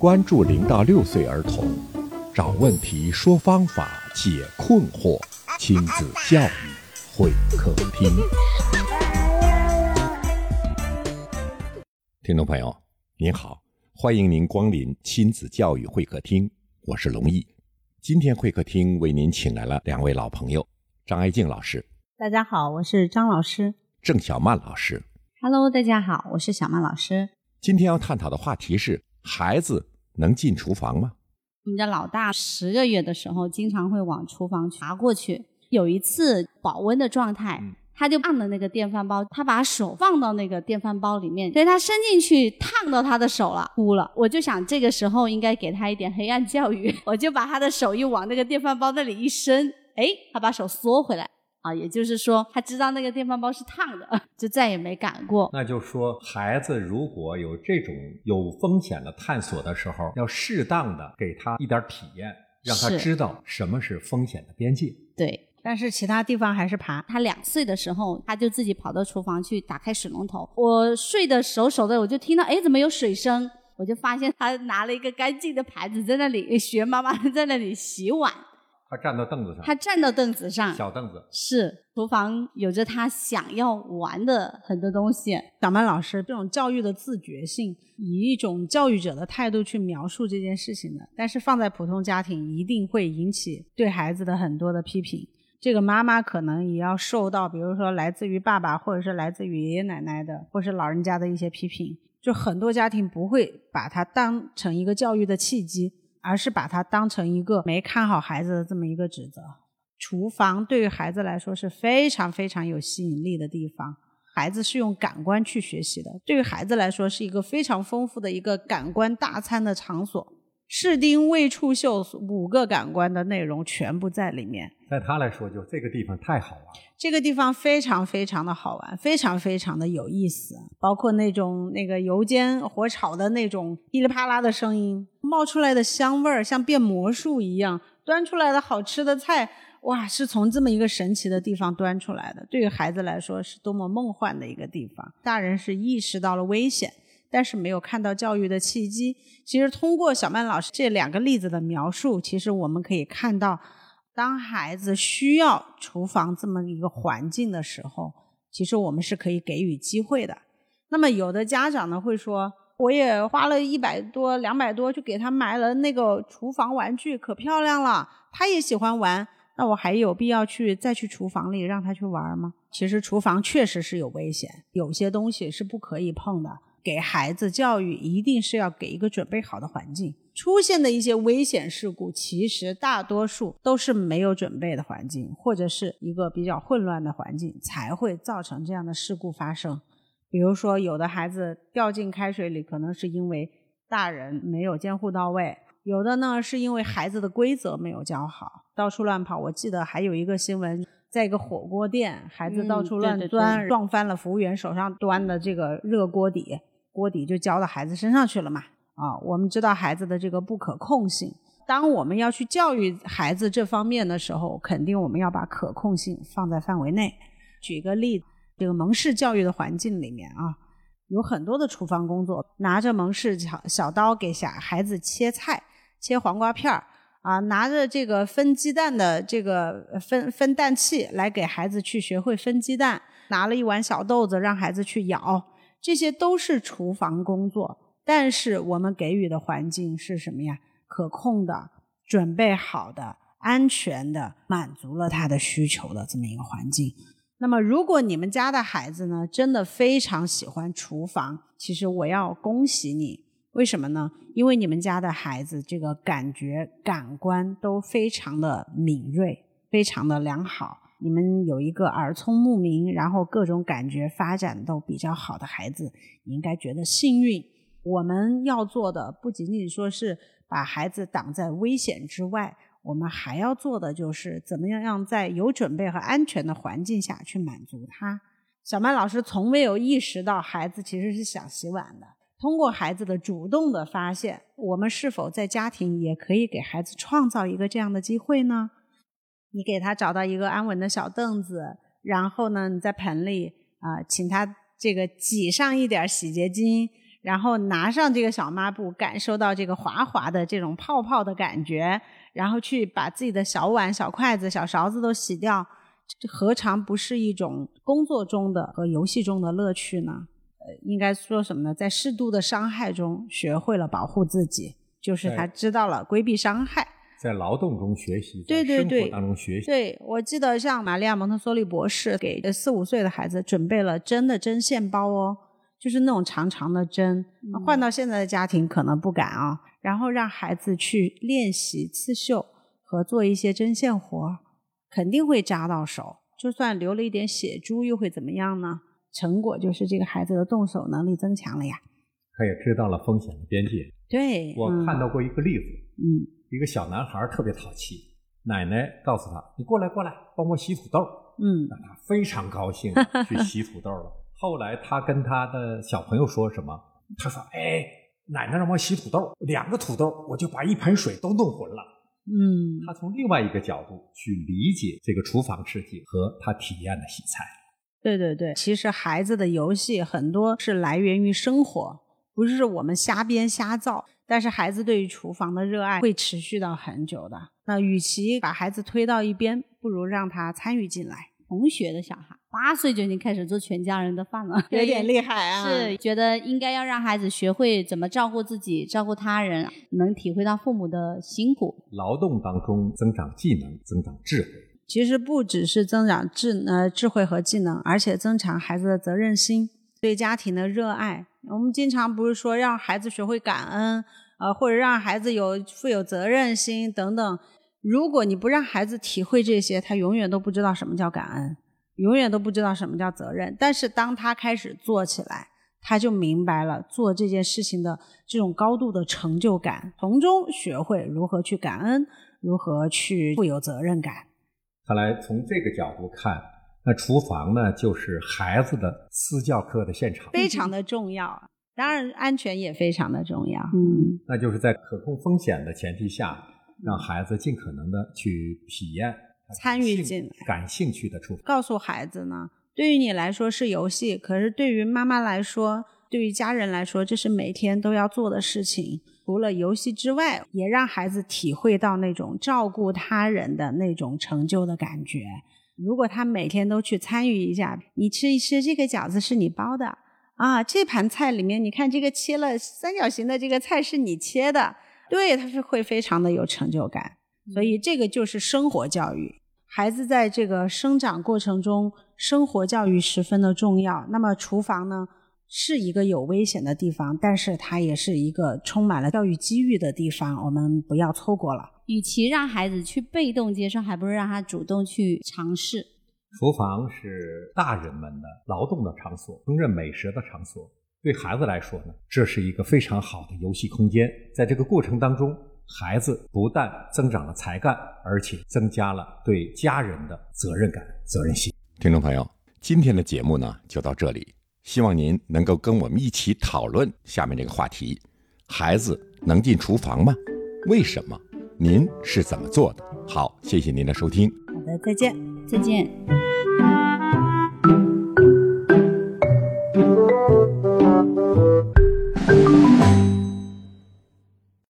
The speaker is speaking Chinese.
关注零到六岁儿童，找问题，说方法，解困惑，亲子教育会客厅。听众朋友，您好，欢迎您光临亲子教育会客厅，我是龙毅。今天会客厅为您请来了两位老朋友，张爱静老师，大家好，我是张老师。郑小曼老师，Hello，大家好，我是小曼老师。今天要探讨的话题是：孩子能进厨房吗？我们家老大十个月的时候，经常会往厨房爬过去。有一次保温的状态，嗯他就按了那个电饭煲，他把手放到那个电饭煲里面，所以他伸进去烫到他的手了，哭了。我就想这个时候应该给他一点黑暗教育，我就把他的手又往那个电饭煲那里一伸，哎，他把手缩回来。啊，也就是说，他知道那个电饭煲是烫的，就再也没敢过。那就说，孩子如果有这种有风险的探索的时候，要适当的给他一点体验，让他知道什么是风险的边界。对，但是其他地方还是爬。他两岁的时候，他就自己跑到厨房去打开水龙头。我睡得熟熟的，我就听到哎，怎么有水声？我就发现他拿了一个干净的盘子在那里学妈妈在那里洗碗。他站到凳子上，他站到凳子上，小凳子，是厨房有着他想要玩的很多东西。小曼老师这种教育的自觉性，以一种教育者的态度去描述这件事情的，但是放在普通家庭，一定会引起对孩子的很多的批评。这个妈妈可能也要受到，比如说来自于爸爸，或者是来自于爷爷奶奶的，或是老人家的一些批评。就很多家庭不会把它当成一个教育的契机，而是把它当成一个没看好孩子的这么一个指责。厨房对于孩子来说是非常非常有吸引力的地方。孩子是用感官去学习的，对于孩子来说是一个非常丰富的一个感官大餐的场所。视听味触嗅五个感官的内容全部在里面。在他来说，就这个地方太好玩了。这个地方非常非常的好玩，非常非常的有意思，包括那种那个油煎火炒的那种噼里啪啦的声音，冒出来的香味儿像变魔术一样，端出来的好吃的菜，哇，是从这么一个神奇的地方端出来的。对于孩子来说，是多么梦幻的一个地方。大人是意识到了危险，但是没有看到教育的契机。其实通过小曼老师这两个例子的描述，其实我们可以看到。当孩子需要厨房这么一个环境的时候，其实我们是可以给予机会的。那么有的家长呢会说，我也花了一百多、两百多去给他买了那个厨房玩具，可漂亮了，他也喜欢玩，那我还有必要去再去厨房里让他去玩吗？其实厨房确实是有危险，有些东西是不可以碰的。给孩子教育一定是要给一个准备好的环境。出现的一些危险事故，其实大多数都是没有准备的环境，或者是一个比较混乱的环境，才会造成这样的事故发生。比如说，有的孩子掉进开水里，可能是因为大人没有监护到位；有的呢，是因为孩子的规则没有教好，到处乱跑。我记得还有一个新闻，在一个火锅店，孩子到处乱嗯对对钻，对撞翻了服务员手上端的这个热锅底，锅底就浇到孩子身上去了嘛。啊，我们知道孩子的这个不可控性。当我们要去教育孩子这方面的时候，肯定我们要把可控性放在范围内。举个例子，这个蒙氏教育的环境里面啊，有很多的厨房工作，拿着蒙氏小小刀给小孩子切菜、切黄瓜片儿啊，拿着这个分鸡蛋的这个分分蛋器来给孩子去学会分鸡蛋，拿了一碗小豆子让孩子去舀，这些都是厨房工作。但是我们给予的环境是什么呀？可控的、准备好的、安全的，满足了他的需求的这么一个环境。那么，如果你们家的孩子呢，真的非常喜欢厨房，其实我要恭喜你。为什么呢？因为你们家的孩子这个感觉、感官都非常的敏锐，非常的良好。你们有一个耳聪目明，然后各种感觉发展都比较好的孩子，你应该觉得幸运。我们要做的不仅仅说是把孩子挡在危险之外，我们还要做的就是怎么样让在有准备和安全的环境下去满足他。小曼老师从没有意识到孩子其实是想洗碗的。通过孩子的主动的发现，我们是否在家庭也可以给孩子创造一个这样的机会呢？你给他找到一个安稳的小凳子，然后呢，你在盆里啊、请他这个挤上一点洗洁精，然后拿上这个小抹布，感受到这个滑滑的这种泡泡的感觉，然后去把自己的小碗、小筷子、小勺子都洗掉，这何尝不是一种工作中的和游戏中的乐趣呢？呃，应该说什么呢？在适度的伤害中学会了保护自己，就是他知道了规避伤害。在劳动中学习，对对对，生活当中学习。对，我记得像玛利亚蒙特梭利博士给四五岁的孩子准备了针的针线包哦，就是那种长长的针，换到现在的家庭可能不敢啊。然后让孩子去练习刺绣和做一些针线活，肯定会扎到手，就算流了一点血珠又会怎么样呢？成果就是这个孩子的动手能力增强了呀。他也知道了风险的边界。对，我看到过一个例子，嗯。一个小男孩特别淘气，奶奶告诉他：“你过来，过来，帮我洗土豆。”嗯，让他非常高兴 去洗土豆了。后来他跟他的小朋友说什么？他说：“哎，奶奶让我洗土豆，两个土豆，我就把一盆水都弄浑了。”嗯，他从另外一个角度去理解这个厨房世界和他体验的洗菜。对对对，其实孩子的游戏很多是来源于生活，不是我们瞎编瞎造。但是孩子对于厨房的热爱会持续到很久的。那与其把孩子推到一边，不如让他参与进来。同学的小孩八岁就已经开始做全家人的饭了，有点 厉害啊！是觉得应该要让孩子学会怎么照顾自己、照顾他人，能体会到父母的辛苦。劳动当中增长技能、增长智慧。其实不只是增长智呃智慧和技能，而且增强孩子的责任心、对家庭的热爱。我们经常不是说让孩子学会感恩。呃，或者让孩子有负有责任心等等。如果你不让孩子体会这些，他永远都不知道什么叫感恩，永远都不知道什么叫责任。但是当他开始做起来，他就明白了做这件事情的这种高度的成就感，从中学会如何去感恩，如何去负有责任感。看来从这个角度看，那厨房呢，就是孩子的私教课的现场，非常的重要。当然，安全也非常的重要。嗯，那就是在可控风险的前提下，让孩子尽可能的去体验、参与进来、感兴趣的处。告诉孩子呢，对于你来说是游戏，可是对于妈妈来说，对于家人来说，这是每天都要做的事情。除了游戏之外，也让孩子体会到那种照顾他人的那种成就的感觉。如果他每天都去参与一下，你吃一吃这个饺子是你包的。啊，这盘菜里面，你看这个切了三角形的这个菜是你切的，对，他是会非常的有成就感。所以这个就是生活教育，孩子在这个生长过程中，生活教育十分的重要。那么厨房呢，是一个有危险的地方，但是它也是一个充满了教育机遇的地方，我们不要错过了。与其让孩子去被动接受，还不如让他主动去尝试。厨房是大人们的劳动的场所，烹饪美食的场所。对孩子来说呢，这是一个非常好的游戏空间。在这个过程当中，孩子不但增长了才干，而且增加了对家人的责任感、责任心。听众朋友，今天的节目呢就到这里，希望您能够跟我们一起讨论下面这个话题：孩子能进厨房吗？为什么？您是怎么做的？好，谢谢您的收听。好的，再见。再见。